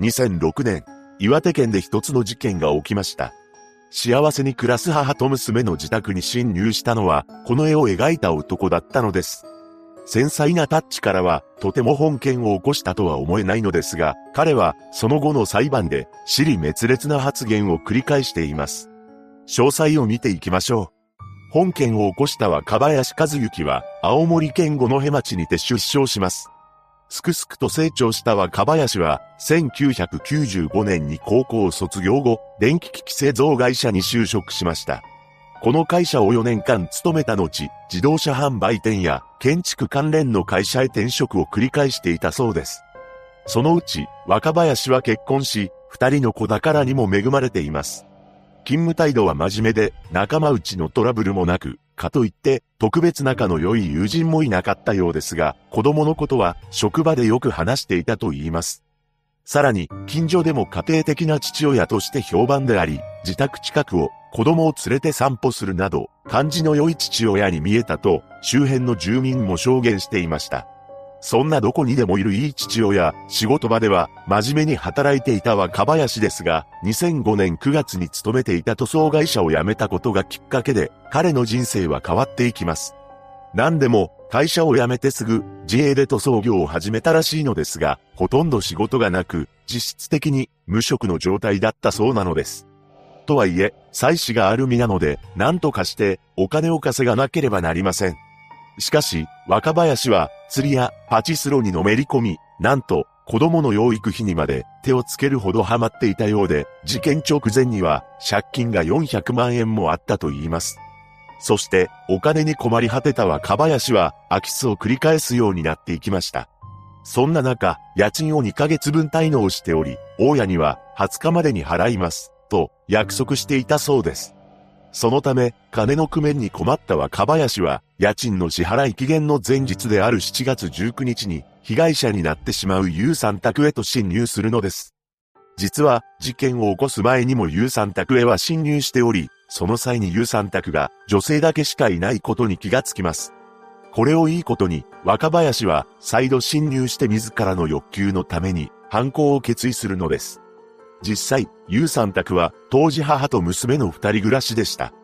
2006年、岩手県で一つの事件が起きました。幸せに暮らす母と娘の自宅に侵入したのは、この絵を描いた男だったのです。繊細なタッチからは、とても本件を起こしたとは思えないのですが、彼は、その後の裁判で、尻滅裂な発言を繰り返しています。詳細を見ていきましょう。本件を起こした若林和幸は、青森県五戸町にて出生します。すくすくと成長した若林は、1995年に高校を卒業後、電気機器製造会社に就職しました。この会社を4年間勤めた後、自動車販売店や建築関連の会社へ転職を繰り返していたそうです。そのうち、若林は結婚し、二人の子宝にも恵まれています。勤務態度は真面目で、仲間内のトラブルもなく、かといって、特別仲の良い友人もいなかったようですが、子供のことは職場でよく話していたと言います。さらに、近所でも家庭的な父親として評判であり、自宅近くを子供を連れて散歩するなど、感じの良い父親に見えたと、周辺の住民も証言していました。そんなどこにでもいるいい父親、仕事場では真面目に働いていた若林ですが、2005年9月に勤めていた塗装会社を辞めたことがきっかけで、彼の人生は変わっていきます。何でも、会社を辞めてすぐ、自営で塗装業を始めたらしいのですが、ほとんど仕事がなく、実質的に無職の状態だったそうなのです。とはいえ、妻子がある身なので、何とかしてお金を稼がなければなりません。しかし、若林は釣りやパチスロにのめり込み、なんと子供の養育費にまで手をつけるほどハマっていたようで、事件直前には借金が400万円もあったと言います。そして、お金に困り果てた若林は空き巣を繰り返すようになっていきました。そんな中、家賃を2ヶ月分滞納しており、大家には20日までに払います、と約束していたそうです。そのため、金の工面に困った若林は、家賃の支払い期限の前日である7月19日に、被害者になってしまう U さん宅へと侵入するのです。実は、事件を起こす前にも U さん宅へは侵入しており、その際に U さん宅が女性だけしかいないことに気がつきます。これをいいことに、若林は再度侵入して自らの欲求のために犯行を決意するのです。実際、ゆうさん宅は当時母と娘の二人暮らしでした。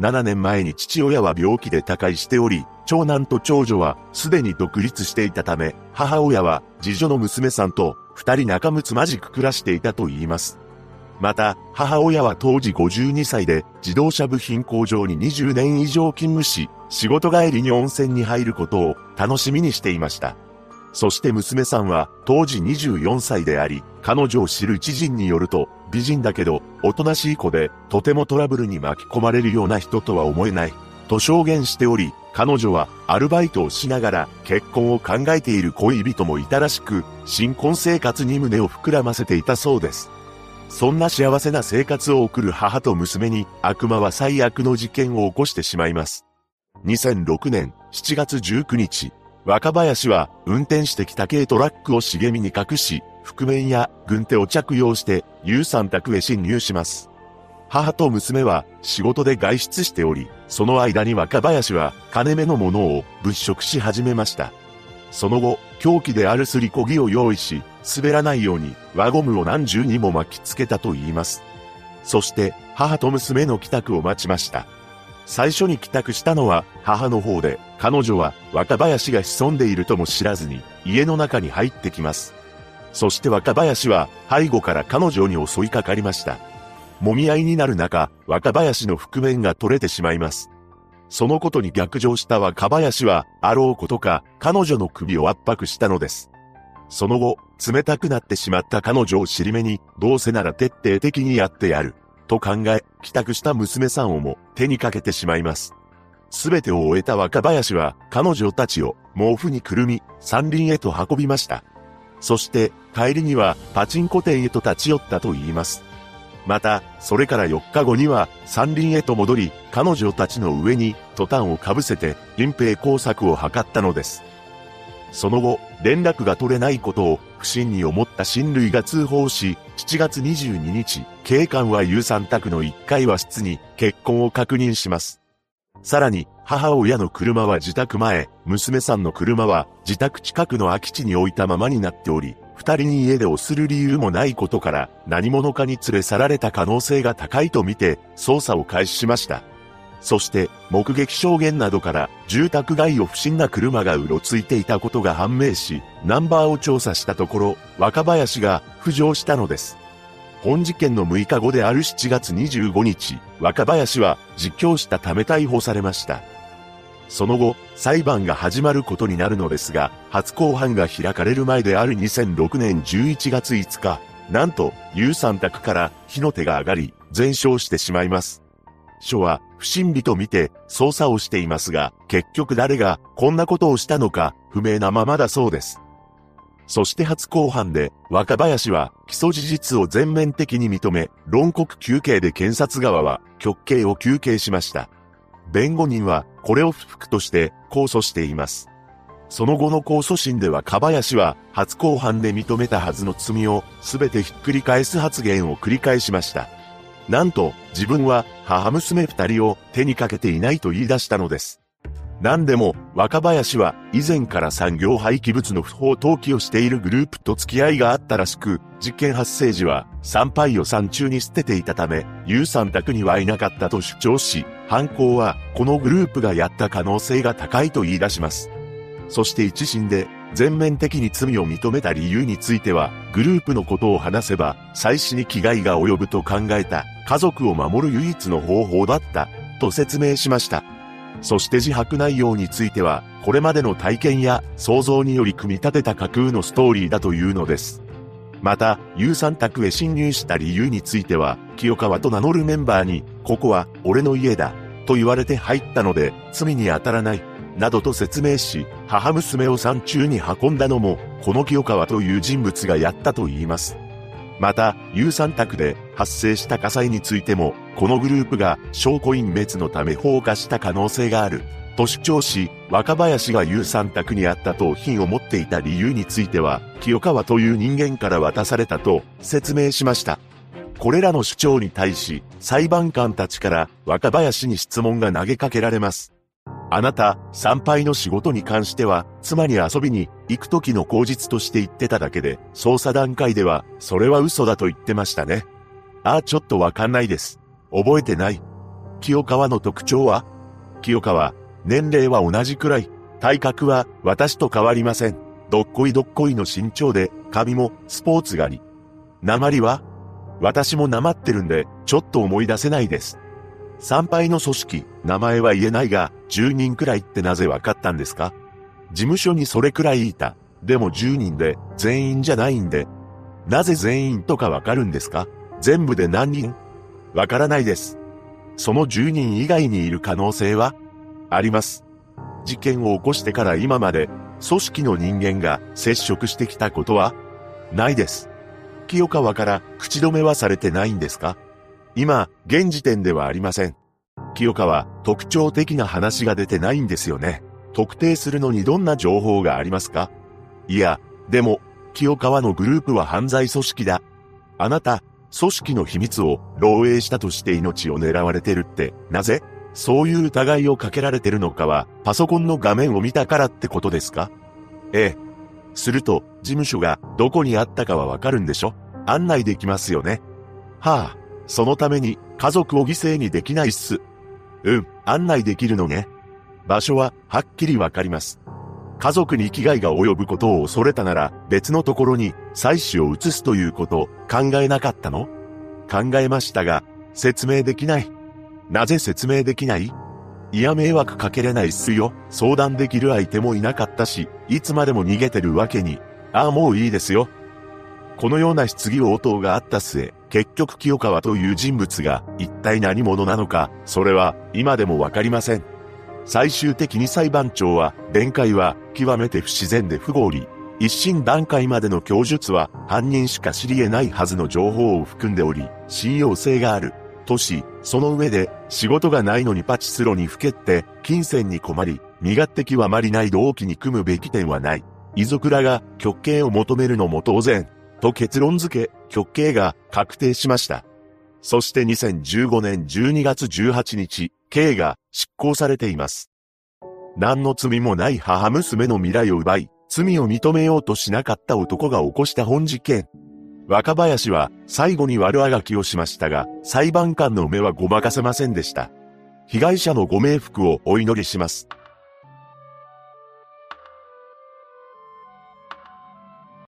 7年前に父親は病気で他界しており、長男と長女はすでに独立していたため、母親は次女の娘さんと二人仲睦まじく暮らしていたと言います。また、母親は当時52歳で自動車部品工場に20年以上勤務し、仕事帰りに温泉に入ることを楽しみにしていました。そして娘さんは当時24歳であり、彼女を知る知人によると、美人だけど、おとなしい子で、とてもトラブルに巻き込まれるような人とは思えない、と証言しており、彼女はアルバイトをしながら結婚を考えている恋人もいたらしく、新婚生活に胸を膨らませていたそうです。そんな幸せな生活を送る母と娘に悪魔は最悪の事件を起こしてしまいます。2006年7月19日、若林は運転してきた軽トラックを茂みに隠し、覆面や軍手を着用して、U さん宅へ侵入します。母と娘は仕事で外出しており、その間に若林は金目のものを物色し始めました。その後、凶器であるすりこぎを用意し、滑らないように輪ゴムを何重にも巻きつけたと言います。そして、母と娘の帰宅を待ちました。最初に帰宅したのは母の方で、彼女は若林が潜んでいるとも知らずに家の中に入ってきます。そして若林は背後から彼女に襲いかかりました。揉み合いになる中、若林の覆面が取れてしまいます。そのことに逆上した若林は、あろうことか、彼女の首を圧迫したのです。その後、冷たくなってしまった彼女を尻目に、どうせなら徹底的にやってやる。と考え、帰宅した娘さんをも手にかけてしまいます。すべてを終えた若林は、彼女たちを毛布にくるみ、山林へと運びました。そして、帰りにはパチンコ店へと立ち寄ったと言います。また、それから4日後には山林へと戻り、彼女たちの上にトタンをかぶせて隠蔽工作を図ったのです。その後、連絡が取れないことを不審に思った親類が通報し、7月22日、警官は有産宅の1階和室に結婚を確認します。さらに、母親の車は自宅前、娘さんの車は自宅近くの空き地に置いたままになっており、二人に家出をする理由もないことから何者かに連れ去られた可能性が高いとみて捜査を開始しました。そして目撃証言などから住宅街を不審な車がうろついていたことが判明し、ナンバーを調査したところ若林が浮上したのです。本事件の6日後である7月25日、若林は実況したため逮捕されました。その後、裁判が始まることになるのですが、初公判が開かれる前である2006年11月5日、なんと、有三宅から火の手が上がり、全焼してしまいます。署は不審火と見て捜査をしていますが、結局誰がこんなことをしたのか不明なままだそうです。そして初公判で若林は起訴事実を全面的に認め、論告求刑で検察側は極刑を求刑しました。弁護人はこれを不服として控訴しています。その後の控訴審ではカバヤ氏は初公判で認めたはずの罪を全てひっくり返す発言を繰り返しました。なんと自分は母娘二人を手にかけていないと言い出したのです。何でも若林は以前から産業廃棄物の不法投棄をしているグループと付き合いがあったらしく、実験発生時は参拝を山中に捨てていたため、有産宅にはいなかったと主張し、犯行はこのグループがやった可能性が高いと言い出します。そして一審で全面的に罪を認めた理由については、グループのことを話せば、妻子に危害が及ぶと考えた、家族を守る唯一の方法だった、と説明しました。そして自白内容については、これまでの体験や想像により組み立てた架空のストーリーだというのです。また、有産宅へ侵入した理由については、清川と名乗るメンバーに、ここは俺の家だ、と言われて入ったので、罪に当たらない、などと説明し、母娘を山中に運んだのも、この清川という人物がやったと言います。また、有産宅で発生した火災についても、このグループが証拠隠滅のため放火した可能性がある。と主張し、若林が有産宅にあったと品を持っていた理由については、清川という人間から渡されたと説明しました。これらの主張に対し、裁判官たちから若林に質問が投げかけられます。あなた、参拝の仕事に関しては、妻に遊びに行く時の口実として言ってただけで、捜査段階では、それは嘘だと言ってましたね。ああ、ちょっとわかんないです。覚えてない。清川の特徴は？清川、年齢は同じくらい、体格は私と変わりません。どっこいどっこいの身長で、髪もスポーツ狩り。鉛は？私も鉛ってるんで、ちょっと思い出せないです。参拝の組織、名前は言えないが、10人くらいってなぜわかったんですか？事務所にそれくらいいた。でも10人で、全員じゃないんで。なぜ全員とかわかるんですか？全部で何人？わからないです。その10人以外にいる可能性は？あります。事件を起こしてから今まで、組織の人間が接触してきたことは？ないです。清川から口止めはされてないんですか？今、現時点ではありません。清川、特徴的な話が出てないんですよね。特定するのにどんな情報がありますか？いや、でも、清川のグループは犯罪組織だ。あなた、組織の秘密を漏洩したとして命を狙われてるって、なぜ？そういう疑いをかけられてるのかは、パソコンの画面を見たからってことですか？ええ。すると、事務所がどこにあったかはわかるんでしょ？案内できますよね。はあ、そのために家族を犠牲にできないっす。うん、案内できるのね。場所ははっきりわかります。家族に危害が及ぶことを恐れたなら別のところに妻子を移すということ考えなかったの？考えましたが説明できない。なぜ説明できない？いや迷惑かけれないっすよ。相談できる相手もいなかったし、いつまでも逃げてるわけに。ああもういいですよ。このような質疑応答があった末、結局清川という人物が一体何者なのか、それは今でもわかりません。最終的に裁判長は、弁解は極めて不自然で不合理。一審段階までの供述は犯人しか知り得ないはずの情報を含んでおり、信用性がある。とし、その上で、仕事がないのにパチスロにふけって、金銭に困り、身勝手極まりない動機に組むべき点はない。遺族らが極刑を求めるのも当然。と結論付け、極刑が確定しました。そして2015年12月18日、刑が執行されています。何の罪もない母娘の未来を奪い、罪を認めようとしなかった男が起こした本事件。若林は最後に悪あがきをしましたが、裁判官の目はごまかせませんでした。被害者のご冥福をお祈りします。